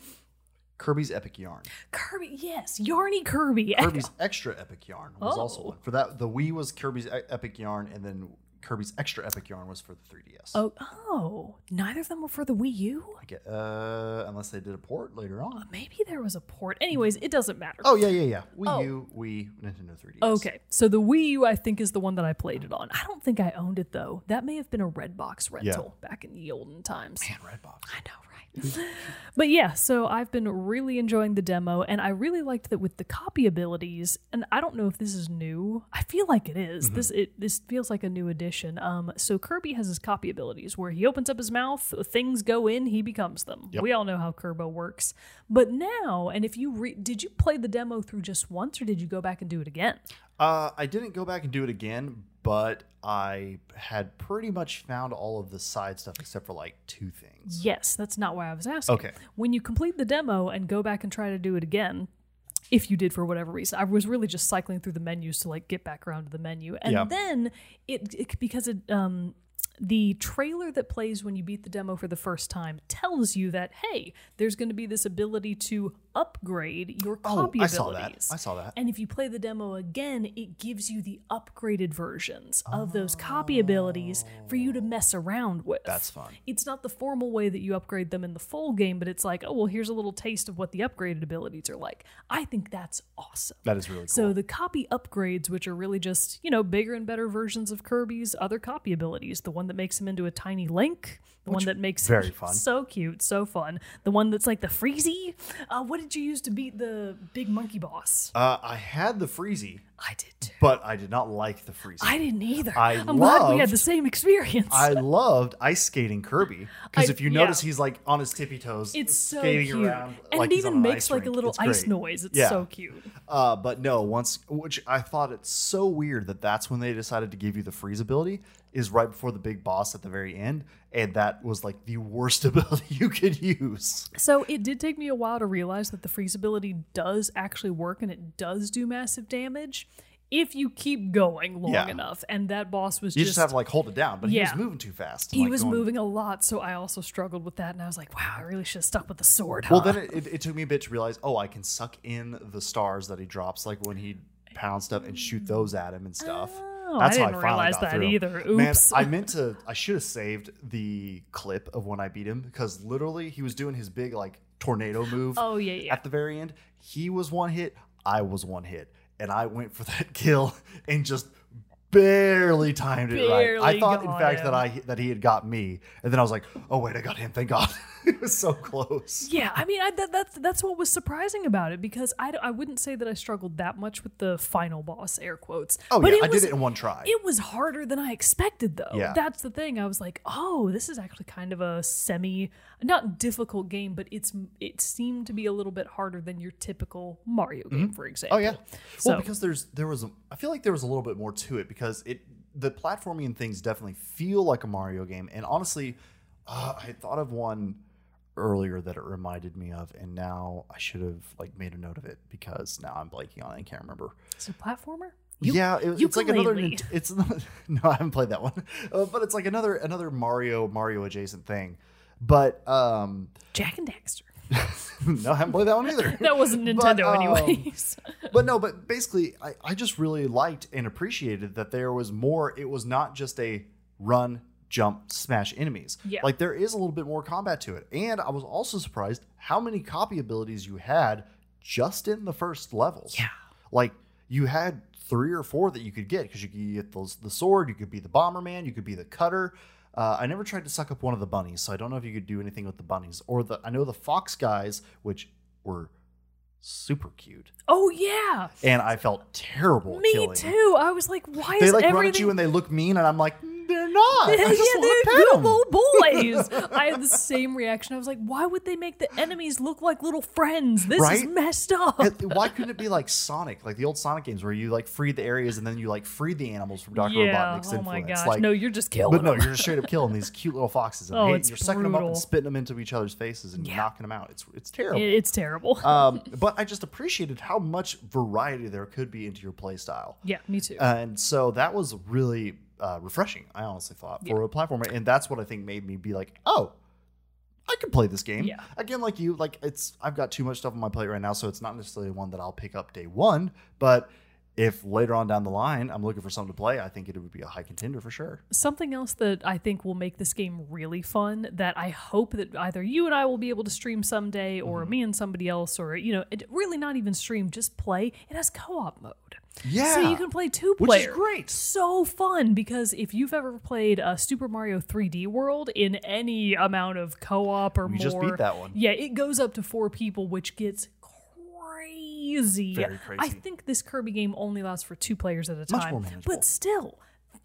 Kirby's Epic Yarn. Kirby, yes, Yarny Kirby. Kirby's Extra Epic Yarn was also Oh. one. For that, the Wii was Kirby's Epic Yarn, and then Kirby's Extra Epic Yarn was for the 3DS. Oh, oh, neither of them were for the Wii U. I get, uh, unless they did a port later on. Maybe there was a port. Anyways, it doesn't matter. Oh yeah, yeah, yeah. Wii Oh. U, Wii, Nintendo 3DS. Okay, so the Wii U, I think, is the one that I played it on. I don't think I owned it though. That may have been a Redbox rental back in the olden times. Man, Redbox. I know? but yeah, so I've been really enjoying the demo, and I really liked that with the copy abilities. And I don't know if this is new. I feel like it is. Mm-hmm. This it this feels like a new addition. Um, so Kirby has his copy abilities where he opens up his mouth, things go in, he becomes them. Yep. We all know how Kirbo works. But now, and if you re- did you play the demo through just once, or did you go back and do it again? Uh, I didn't go back and do it again, but I had pretty much found all of the side stuff except for like two things. Yes, that's not why I was asking. Okay. When you complete the demo and go back and try to do it again, if you did for whatever reason, I was really just cycling through the menus to like get back around to the menu, and Yeah. then it, it because it um the trailer that plays when you beat the demo for the first time tells you that hey, there's going to be this ability to upgrade your Oh, copy I saw that. abilities. I saw that. And if you play the demo again, it gives you the upgraded versions of those copy abilities for you to mess around with. That's fun. It's not the formal way that you upgrade them in the full game, but it's like, oh, well, here's a little taste of what the upgraded abilities are like. I think that's awesome. That is really cool. So the copy upgrades, which are really just, you know, bigger and better versions of Kirby's other copy abilities, the one that makes him into a tiny Link, the one that makes very fun. so cute, so fun, the one that's like the Freezy. Uh, what did you use to beat the big monkey boss? uh, I had the Freezy, I did too. but I did not like the Freezy. I didn't either. I am glad we had the same experience. I loved ice skating Kirby because if you yeah. notice, he's like on his tippy toes, it's so skating cute, around, and like it even makes like a little It's ice great. noise. It's Yeah. so cute. Uh, but no, once which I thought it's so weird that that's when they decided to give you the freeze ability is right before the big boss at the very end, and that was like the worst ability you could use. So it did take me a while to realize that the freeze ability does actually work and it does do massive damage if you keep going long Yeah. enough. And that boss was You just, just, have to like hold it down, but he was moving too fast. he like, was going- moving a lot, so I also struggled with that. And I was like, wow, I really should have stuck with the sword. Well, huh? then it, it, it took me a bit to realize, oh, I can suck in the stars that he drops, like when he pounds stuff and shoot those at him and stuff. Ah. Oh, I didn't realize that either. Man, Oops. I meant to. I should have saved the clip of when I beat him because literally he was doing his big like tornado move. Oh, yeah, yeah. At the very end, he was one hit. I was one hit, and I went for that kill and just barely timed it right. I thought, in fact, him. that I that he had got me, and then I was like, oh wait, I got him. Thank God. it was so close. Yeah, I mean, I, that, that's that's what was surprising about it because I, I wouldn't say that I struggled that much with the final boss, air quotes. Oh but yeah, I was, did it in one try. It was harder than I expected, though. Yeah. That's the thing. I was like, oh, this is actually kind of a semi, not difficult game, but it's it seemed to be a little bit harder than your typical Mario game, for example. Oh yeah. So, well, because there's there was a, I feel like there was a little bit more to it because it the platforming and things definitely feel like a Mario game. And honestly, uh, I thought of one earlier that it reminded me of, and now I should have like made a note of it because now I'm blanking on it. I can't remember. it's a platformer. yeah, it, it's like another. It's no, I haven't played that one, uh, but it's like another another Mario Mario adjacent thing. But um, Jak and Daxter. no, I haven't played that one either. That wasn't But, Nintendo, um, anyways. but no, but basically, I, I just really liked and appreciated that there was more. It was not just a run, jump, smash enemies. Yeah. Like there is a little bit more combat to it. And I was also surprised how many copy abilities you had just in the first levels. Yeah. Like you had three or four that you could get because you could get those, the sword, you could be the Bomberman, you could be the Cutter. Uh, I never tried to suck up one of the bunnies, so I don't know if you could do anything with the bunnies or the. I know the fox guys, which were super cute oh yeah, and I felt terrible. me killing. too. I was like, why They is like everything? run at you and they look mean, and I'm like, they're not. I yeah, they're want to good little boys. I had the same reaction. I was like, why would they make the enemies look like little friends? This is messed up. And Why couldn't it be like Sonic, like the old Sonic games, where you like free the areas and then you like free the animals from Doctor yeah. Robotnik's Oh my influence? gosh. Like, no, you're just killing but no, them. you're just straight up killing these cute little foxes. And Oh, it's you're sucking them up and spitting them into each other's faces and Yeah. knocking them out. It's it's terrible. It's terrible. um, but I just appreciated how much variety there could be into your play style. yeah, me too. And so that was really uh, refreshing, I honestly thought, for a platformer. And that's what I think made me be like, oh, I could play this game. Yeah. Again, like you, like it's I've got too much stuff on my plate right now, so it's not necessarily one that I'll pick up day one. But if later on down the line I'm looking for something to play, I think it would be a high contender for sure. Something else that I think will make this game really fun that I hope that either you and I will be able to stream someday or Mm-hmm. me and somebody else or you know, it, really not even stream, just play. It has co-op mode. Yeah. So you can play two Which is great. So fun because if you've ever played uh, Super Mario 3D World in any amount of co-op or We more, just beat that one. Yeah, it goes up to four people, which gets crazy. Very crazy. I think this Kirby game only lasts for two players at a time, but still.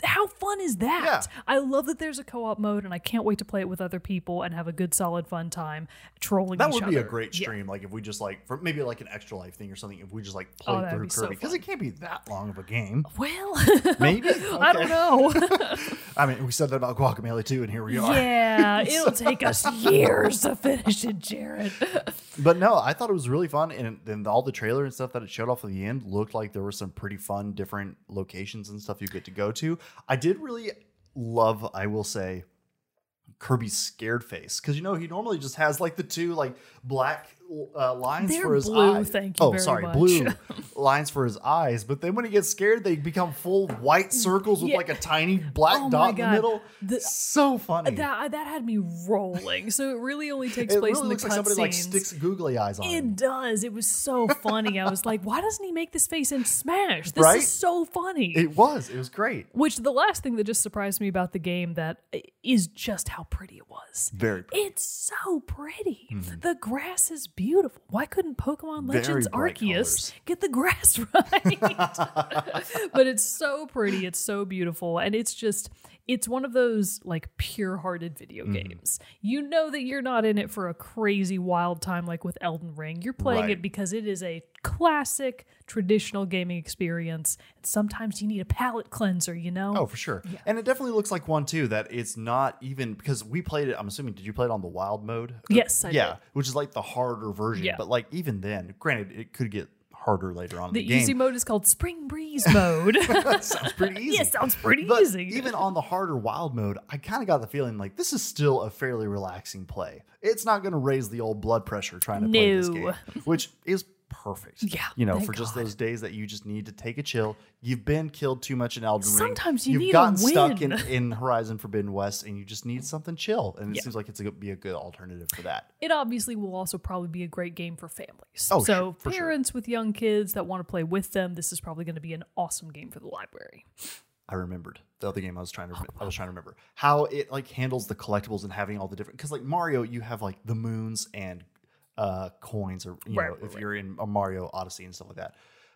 How fun is that? Yeah. I love that there's a co-op mode, and I can't wait to play it with other people and have a good, solid, fun time trolling That would be a other. great Yeah. stream. Like if we just like for maybe like an extra life thing or something. If we just like Oh, play that'd through be Kirby because fun. it can't be that long of a game. Well, Maybe I don't know. I mean, we said that about Guacamelee too, and here we are. Yeah, it'll take us years to finish it, Jared. But no, I thought it was really fun, and then all the trailer and stuff that it showed off at the end looked like there were some pretty fun, different locations and stuff you get to go to. I did really love, I will say, Kirby's scared face. Because you know he normally just has like the two like black uh, lines They're for his blue, eyes. thank you oh, sorry, much. blue lines for his eyes. But then when he gets scared, they become full white circles with Yeah. like a tiny black Oh dot in the middle. The- so funny. That that had me rolling. So it really only takes it place really in the looks like somebody like sticks googly eyes on him. It does. It was so funny. I was like, why doesn't he make this face in Smash? This Right? is so funny. It was. It was great. Which the last thing that just surprised me about the game that is just how pretty it was. Very pretty. It's so pretty. The grass is beautiful. Why couldn't Pokemon Legends Arceus colors. get the grass right? but it's so pretty. It's so beautiful. And it's just, it's one of those like pure hearted video Mm-hmm. games. You know that you're not in it for a crazy wild time like with Elden Ring. You're playing Right. it because it is a classic traditional gaming experience. And sometimes you need a palate cleanser, you know? Oh, for sure. And it definitely looks like one too that it's not even because we played it. I'm assuming did you play it on the wild mode? Yes, I yeah, did. which is like the harder version. Yeah. But like even then, granted, it could get harder later on the the, game. easy mode is called Spring Breeze mode. that sounds pretty easy. yeah, sounds pretty But easy. even on the harder wild mode, I kind of got the feeling like this is still a fairly relaxing play. It's not going to raise the old blood pressure trying to play this game, which is perfect. Yeah, you know, for just God. those days that you just need to take a chill. You've been killed too much in Elden Ring. Sometimes you You've need a gotten stuck in, in Horizon Forbidden West, and you just need something chill. And it Yeah. seems like it's going to be a good alternative for that. it obviously will also probably be a great game for families. Oh, so sure, for sure. parents with young kids that want to play with them, this is probably going to be an awesome game for the library. I remembered the other game I was trying to oh, I was trying to remember how it like handles the collectibles and having all the different because like Mario you have like the moons and uh coins or you Right, know right, if right. you're in a Mario Odyssey and stuff like that.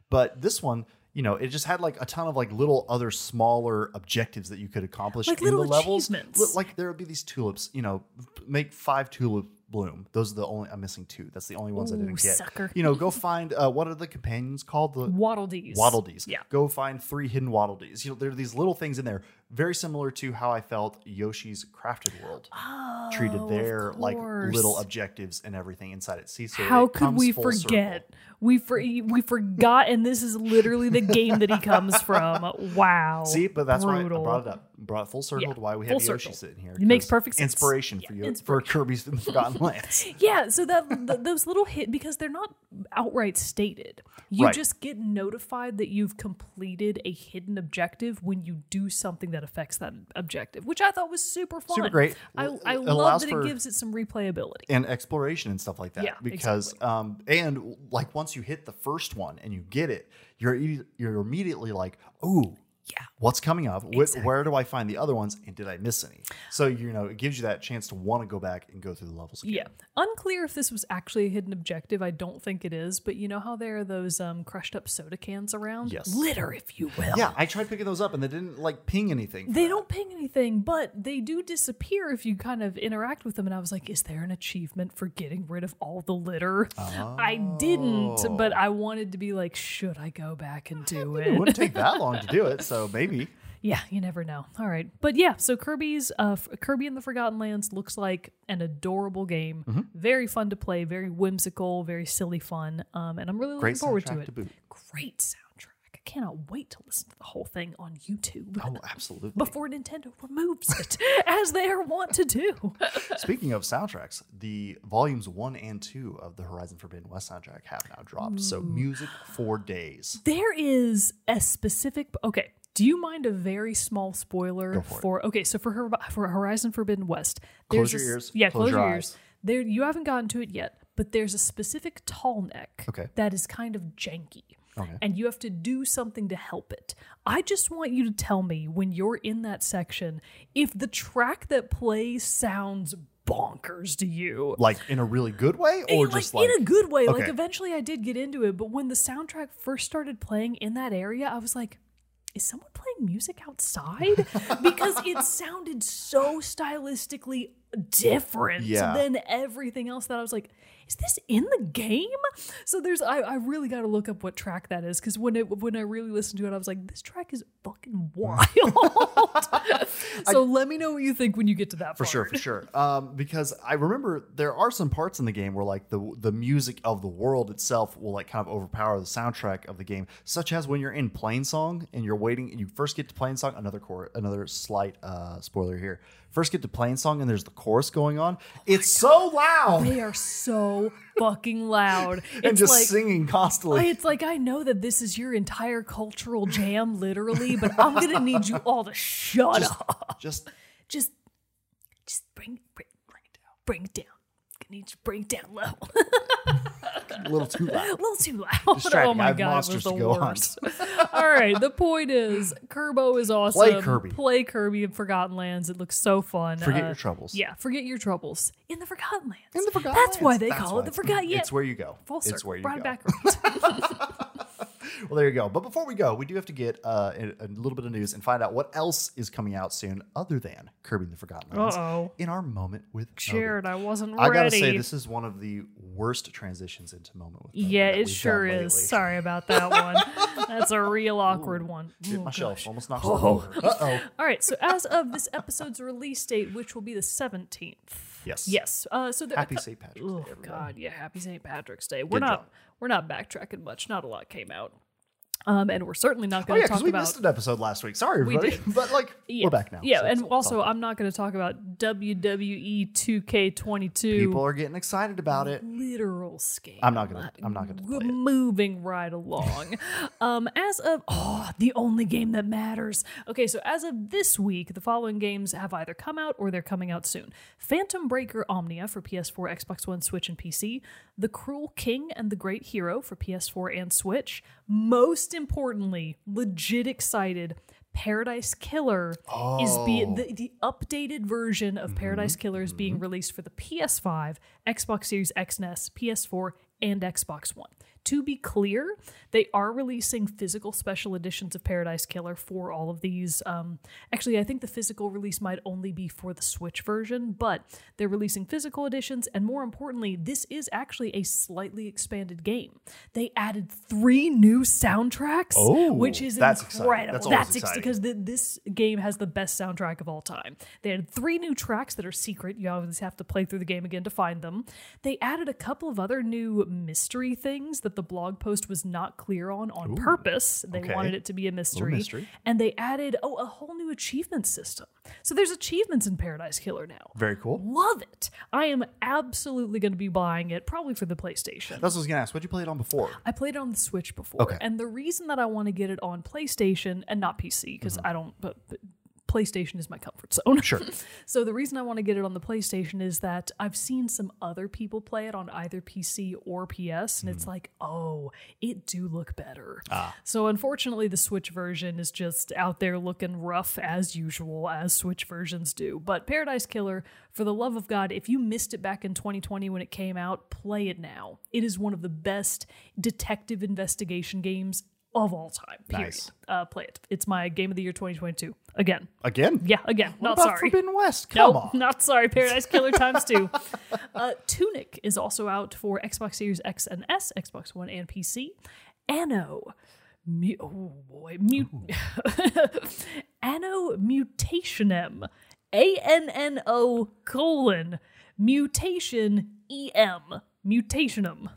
But this one, you know, it just had like a ton of like little other smaller objectives that you could accomplish Like in little the levels. Like there would be these tulips, you know, make five tulips bloom. Those are the only I'm missing two. That's the only ones I didn't get. sucker. You know, go find uh what are the companions called? The Waddle Dees. Waddle Dees. Yeah. Go find three hidden Waddle Dees. You know, there are these little things in there, very similar to how I felt Yoshi's Crafted World oh, treated Oh, of their like little objectives and everything inside it. See, so How it could we forget? circle. We for, we forgot, and this is literally the game that he comes from. Wow. See, but that's Brutal. why I brought it up. Brought it full circle Yeah, to why we have Yoshi sitting here. It makes perfect sense. Inspiration Yeah, for you inspiration. for Kirby's Forgotten Lands. Yeah, so that th- those little hit because they're not outright stated. You Right. just get notified that you've completed a hidden objective when you do something that affects that objective, which I thought was super fun. Super great. I, I it love that it gives it some replayability. and exploration and stuff like that. Yeah, because um and like once you hit the first one and you get it, you're you're immediately like, oh. Yeah. What's coming up? Wh- Where do I find the other ones? And did I miss any? So you know, it gives you that chance to want to go back and go through the levels again. Yeah. Unclear if this was actually a hidden objective. I don't think it is, but you know how there are those um, crushed up soda cans around? Yes. Litter, if you will. Yeah, I tried picking those up and they didn't like ping anything. They that. don't ping anything, but they do disappear if you kind of interact with them. And I was like, is there an achievement for getting rid of all the litter? I didn't, but I wanted to be like, should I go back and do It it? wouldn't take that long to do it, so maybe. Yeah, you never know. All right, but yeah, so Kirby's uh, Kirby and the Forgotten Lands looks like an adorable game. Mm-hmm. Very fun to play, very whimsical, very silly fun, um, and I'm really looking Great forward to it. to. Great soundtrack. Cannot wait to listen to the whole thing on YouTube Oh, absolutely. before Nintendo removes it, as they are wont to do. Speaking of soundtracks, the volumes one and two of the Horizon Forbidden West soundtrack have now dropped. So music for days. There is a specific. Okay, do you mind a very small spoiler for it. Okay, so for her for Horizon Forbidden West, Close there's your a ears, Yeah, close close, your your ears. There, you haven't gotten to it yet, but there's a specific tall neck. Okay. that is kind of janky. Okay. And you have to do something to help it. I just want you to tell me when you're in that section if the track that plays sounds bonkers to you. Like in a really good way, eh, or like, just like in a good way. Like eventually I did get into it, but when the soundtrack first started playing in that area, I was like, is someone playing music outside? because it sounded so stylistically different Yeah. than everything else that I was like, is this in the game? So there's I, I really gotta look up what track that is because when it when I really listened to it, I was like, this track is fucking wild. so let me know what you think when you get to that For part. sure, for sure. Um, because I remember there are some parts in the game where like the the music of the world itself will like kind of overpower the soundtrack of the game, such as when you're in Plainsong and you're waiting and you first get to Plainsong. Another core, another slight uh, spoiler here. First get to Plainsong and there's the chorus going on. it's so loud They are so fucking loud. and just like singing constantly. it's like I know that this is your entire cultural jam, literally, but I'm gonna need you all to shut up. just Just, just bring, bring, bring it down. Bring it down. I need to bring down low. a little too loud. a little too loud. Oh my god, it monsters was the to go on. worst. all right, the point is, Kirbo is awesome. Play Kirby. Play Kirby in Forgotten Lands. It looks so fun. Forget Uh, your troubles. Yeah, forget your troubles in the Forgotten Lands. In the Forgotten That's why they That's call why. it the Forgotten. Yeah, It's where you go. full circle. It's where you Brought go. It back around. Well, there you go. But before we go, we do have to get uh, a, a little bit of news and find out what else is coming out soon other than Kirby and the Forgotten Lands Uh-oh. in our moment with Moby. Jared, I wasn't I gotta say, this is one of the worst transitions into moment with Moby yeah, it sure is. lately. Sorry about that one. That's a real awkward one. Hit Oh, my shelf. Almost knocked it over. Uh oh. All right, so as of this episode's release date, which will be the 17th. Yes. Yes. Uh, so there, Happy St. Patrick's Oh Day, everyone. God, yeah, happy St. Patrick's Day. We're Good not job. we're not backtracking much. Not a lot came out. Um, and we're certainly not Oh going yeah, to talk because we about missed an episode last week. Sorry, everybody. did. But like, yeah, we're back now. Yeah, so and also. I'm not going to talk about WWE 2K22 people are getting excited about it. literal scale. I'm not gonna. I'm not gonna We're play it. moving right along. um, as of oh, the only game that matters. Okay, so as of this week, the following games have either come out or they're coming out soon: Phantom Breaker Omnia for PS4, Xbox One, Switch, and PC; The Cruel King and the Great Hero for PS4 and Switch. Most importantly, legit excited. Paradise Killer is be oh. the, the updated version of mm-hmm. Paradise Killer is being mm-hmm. released for the PS5, Xbox Series X, and PS4, and Xbox One. To be clear, they are releasing physical special editions of Paradise Killer for all of these. Um, actually, I think the physical release might only be for the Switch version, but they're releasing physical editions, and more importantly, this is actually a slightly expanded game. They added three new soundtracks, Oh, which is that's exciting. incredible. That's ex- exciting. because the, this game has the best soundtrack of all time. They had three new tracks that are secret. You always have to play through the game again to find them. They added a couple of other new mystery things that the blog post was not clear on on purpose. They okay. wanted it to be a mystery. mystery. And they added oh a whole new achievement system. So there's achievements in Paradise Killer now. Very cool. Love it. I am absolutely going to be buying it, probably for the PlayStation. That's what I was gonna ask. What'd you play it on before? I played it on the Switch before, Okay. and the reason that I want to get it on PlayStation and not PC because mm-hmm. I don't, but, but PlayStation is my comfort zone. Sure. so the reason I want to get it on the PlayStation is that I've seen some other people play it on either PC or PS, and it's like, oh, it do look better. Ah. So unfortunately, the Switch version is just out there looking rough as usual, as Switch versions do. But Paradise Killer, for the love of God, if you missed it back in 2020 when it came out, play it now. It is one of the best detective investigation games of all time. Period. Nice. Uh, play it. It's my game of the year 2022. Again. Again? Yeah, again. What not sorry. Forbidden West? Come Nope, on. not sorry. Paradise Killer times two. Uh, Tunic is also out for Xbox Series X and S, Xbox One, and PC. Anno. Mu- oh boy. Mut- Anno Mutationem. A N N O colon mutation E M. Mutationum.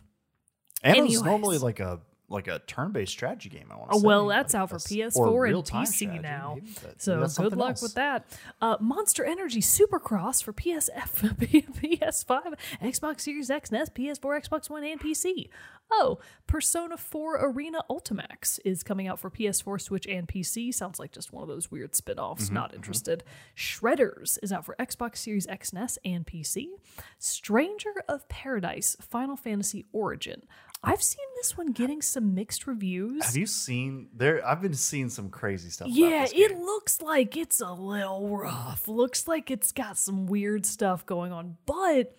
Anno's Anyways. normally like a like a turn-based strategy game. I want to. Oh, well, that's out for or PS4 and PC strategy, now. maybe, So good luck else. with that. Uh, Monster Energy Supercross for PSF, PS5, Xbox Series X, NES, PS4, Xbox One, and PC. Oh, Persona 4 Arena Ultimax is coming out for PS4, Switch, and PC. Sounds like just one of those weird spin offs. Mm-hmm, Not interested. Shredders is out for Xbox Series X, NES, and PC. Stranger of Paradise Final Fantasy Origin. I've seen this one getting some mixed reviews. Have you seen there? I've been seeing some crazy stuff. about Yeah, it looks like it's a little rough. Looks like it's got some weird stuff going on, but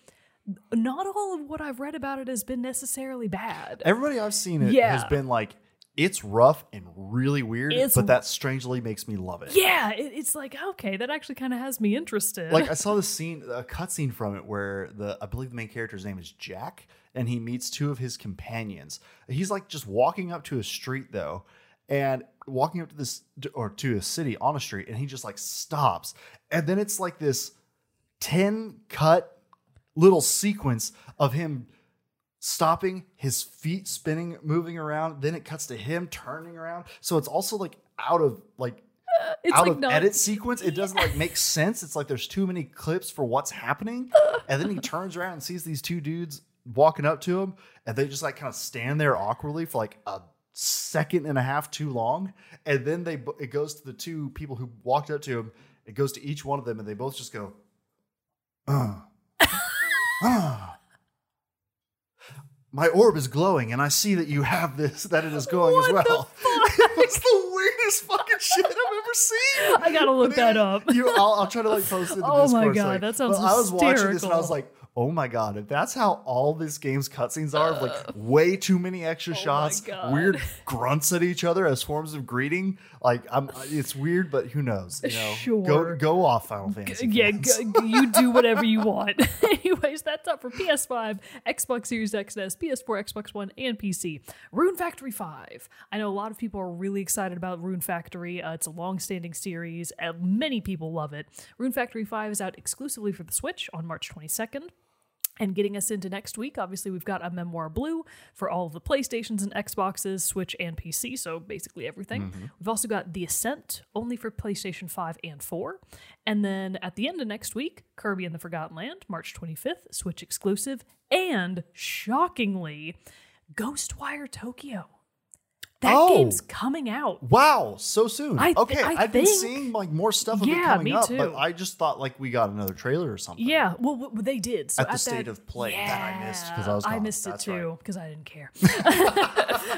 not all of what I've read about it has been necessarily bad. Everybody I've seen it Yeah. has been like, it's rough and really weird, It's- but that strangely makes me love it. Yeah, it, it's like okay, that actually kind of has me interested. Like I saw this scene, a cutscene from it where the I believe the main character's name is Jack, and he meets two of his companions. He's like just walking up to a street though, and walking up to this or to a city on a street, and he just like stops, and then it's like this ten cut little sequence of him stopping, his feet spinning, moving around. Then it cuts to him turning around. So it's also like out of like it's out like of not edit sequence. It doesn't like make sense. It's like there's too many clips for what's happening. And then he turns around and sees these two dudes walking up to him, and they just like kind of stand there awkwardly for like a second and a half too long. And then they it goes to the two people who walked up to him. It goes to each one of them, and they both just go, uh, uh. My orb is glowing, and I see that you have this, that it is glowing as What the well. it was the weirdest fucking shit I've ever seen. I gotta look that up. You, I'll, I'll try to like post it in the Oh my Discord. so, God, like, that sounds but I was watching this and I was like, oh my god, if that's how all this game's cutscenes are, like way too many extra Uh, oh shots, weird grunts at each other as forms of greeting. Like I'm, it's weird, but who knows? You know, Sure. go go off Final Fantasy. yeah, g- g- you do whatever you want. Anyways, that's up for PS5, Xbox Series X, and S, PS4, Xbox One, and PC. Rune Factory 5. I know a lot of people are really excited about Rune Factory. Uh, it's a long-standing series. Uh, many people love it. Rune Factory 5 is out exclusively for the Switch on March 22nd. And getting us into next week, obviously, we've got a Memoir Blue for all of the PlayStations and Xboxes, Switch, and PC, so basically everything. Mm-hmm. We've also got The Ascent, only for PlayStation 5 and 4. And then at the end of next week, Kirby and the Forgotten Land, March 25th, Switch exclusive. And shockingly, Ghostwire Tokyo. That Oh. game's coming out. Wow, so soon. I thi- okay, I I've been seeing like more stuff of it coming up, but I just thought like we got another trailer or something. Yeah, well, w- they did. So At the that- state of play that I missed 'cause I was I missed That's it too because I didn't care.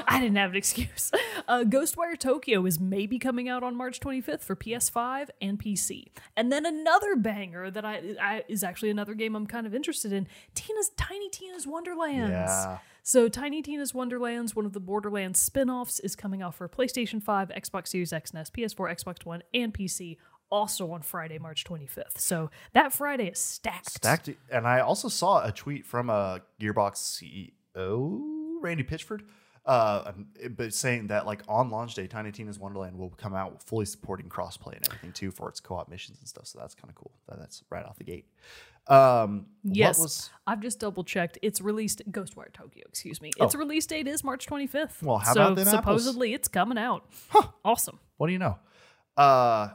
I didn't have an excuse. Uh, Ghostwire Tokyo is maybe coming out on March 25th for PS5 and PC, and then another banger that I, I is actually another game I'm kind of interested in. Tina's Tiny Tina's Wonderlands. Yeah. So Tiny Tina's Wonderlands, one of the Borderlands spin-offs, is coming out for PlayStation 5, Xbox Series X and S, PS4, Xbox One, and PC. Also on Friday, March 25th. So that Friday is stacked. stacked. And I also saw a tweet from a Gearbox CEO, Randy Pitchford, uh, but saying that like on launch day, Tiny Tina's Wonderland will come out fully supporting crossplay and everything too for its co-op missions and stuff. So that's kind of cool. That- That's right off the gate. Um, Yes, What was, I've just double checked. It's released Ghostwire Tokyo. Excuse me. Its Oh. release date is March 25th. Well, how so about them apples? supposedly it's coming out. Huh. Awesome. what do you know? Uh,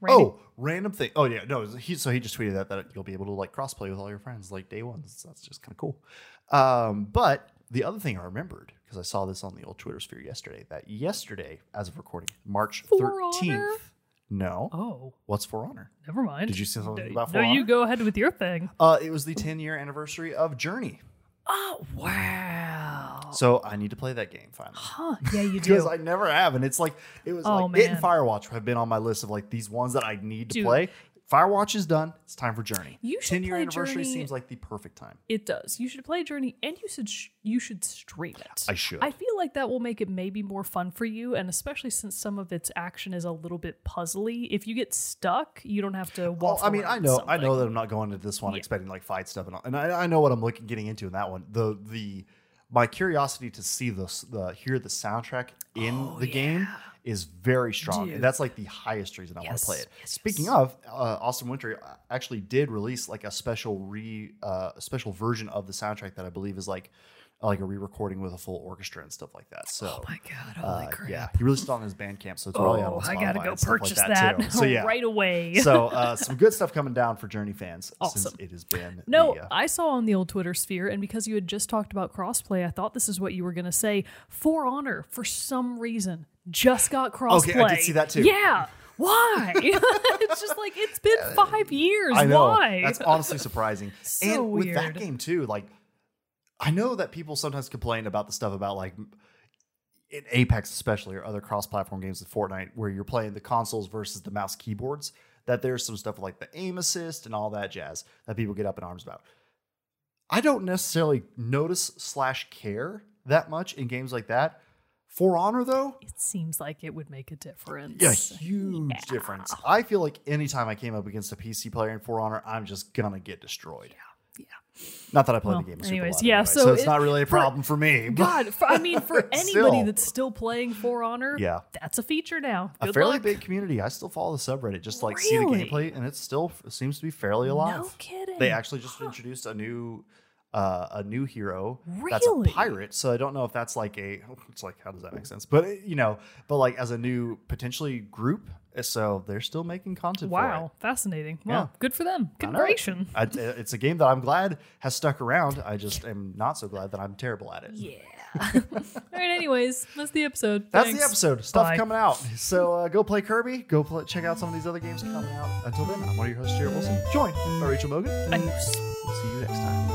Randy? Oh, random thing. Oh yeah, no. He so he just tweeted that that you'll be able to like crossplay with all your friends like day one. So that's just kind of cool. Um, but the other thing I remembered because I saw this on the old Twitter sphere yesterday. That yesterday, as of recording, March thirteenth. No, Oh, what's for honor? never mind. Did you say something No, about For No, you go ahead with your thing. Uh, it was the ten year anniversary of Journey. Oh wow. So I need to play that game finally. Huh? Yeah, you do. Because. I never have, and it's like it was Oh, like it and. Firewatch have been on my list of like these ones that I need to play. Firewatch is done. It's time for Journey. You should Ten year anniversary Journey- seems like the perfect time. It does. You should play Journey, and you should sh- you should stream it. I should. I feel like that will make it maybe more fun for you, and especially since some of its action is a little bit puzzly. If you get stuck, you don't have to oh, Well, walk. I mean, I know, I know that I'm not going into this one Yeah. expecting like fight stuff, and, all, and I, I know what I'm looking getting into in that one. The the my curiosity to see the s- the hear the soundtrack in oh, the game is very strong, Oh, Dude. and that's like the highest reason I want to play it. yes, Speaking yes. of, uh, Austin Wintory actually did release like a special re uh, a special version of the soundtrack that I believe is like like a re-recording with a full orchestra and stuff like that. So Oh my god! uh, Holy crap! yeah, he released it on his Bandcamp, so it's probably out Oh, on I gotta go stuff like purchase that, that. So yeah, right away. so uh, some good stuff coming down for Journey fans since Awesome. it has been No, the, uh, I saw on the old Twitter sphere, and because you had just talked about crossplay, I thought this is what you were going to say. For Honor, for some reason, just got crossplay. Okay, I did see that too. Yeah. Why? it's just like it's been uh, five years. I know Why? that's honestly surprising. So and with that game too, like I know that people sometimes complain about the stuff about like in Apex especially or other cross-platform games with Fortnite where you're playing the consoles versus the mouse keyboards. That there's some stuff like the aim assist and all that jazz that people get up in arms about. I don't necessarily notice slash care that much in games like that. For Honor though, it seems like it would make a difference. yeah, huge difference. I feel like anytime I came up against a PC player in For Honor, I'm just gonna get destroyed. Yeah. yeah. Not that I play Well, the game. Super anyways, yeah, anyway, so it's it- not really a problem for me. but God, for, I mean, for anybody that's still playing For Honor, Yeah. that's a feature now. a fairly luck. big community. I still follow the subreddit, just like see the gameplay, and it still seems to be fairly alive. No kidding. They actually just introduced a new uh, a new hero that's a pirate. So I don't know if that's like a it's like how does that make sense? But uh, you know, but like as a new potentially group. uh, So they're still making content. Wow, fascinating. Well, Yeah. good for them. Congratulations. I, it's a game that I'm glad has stuck around. I just am not so glad that I'm terrible at it. Yeah. All right. Anyways, that's the episode. That's Thanks. the episode. Stuff Bye. coming out. So uh, go play Kirby. Go play, check out some of these other games coming out. Until then, I'm one of your hosts, Jared Wilson, joined by Rachel Mogan. Adios. We'll see you next time.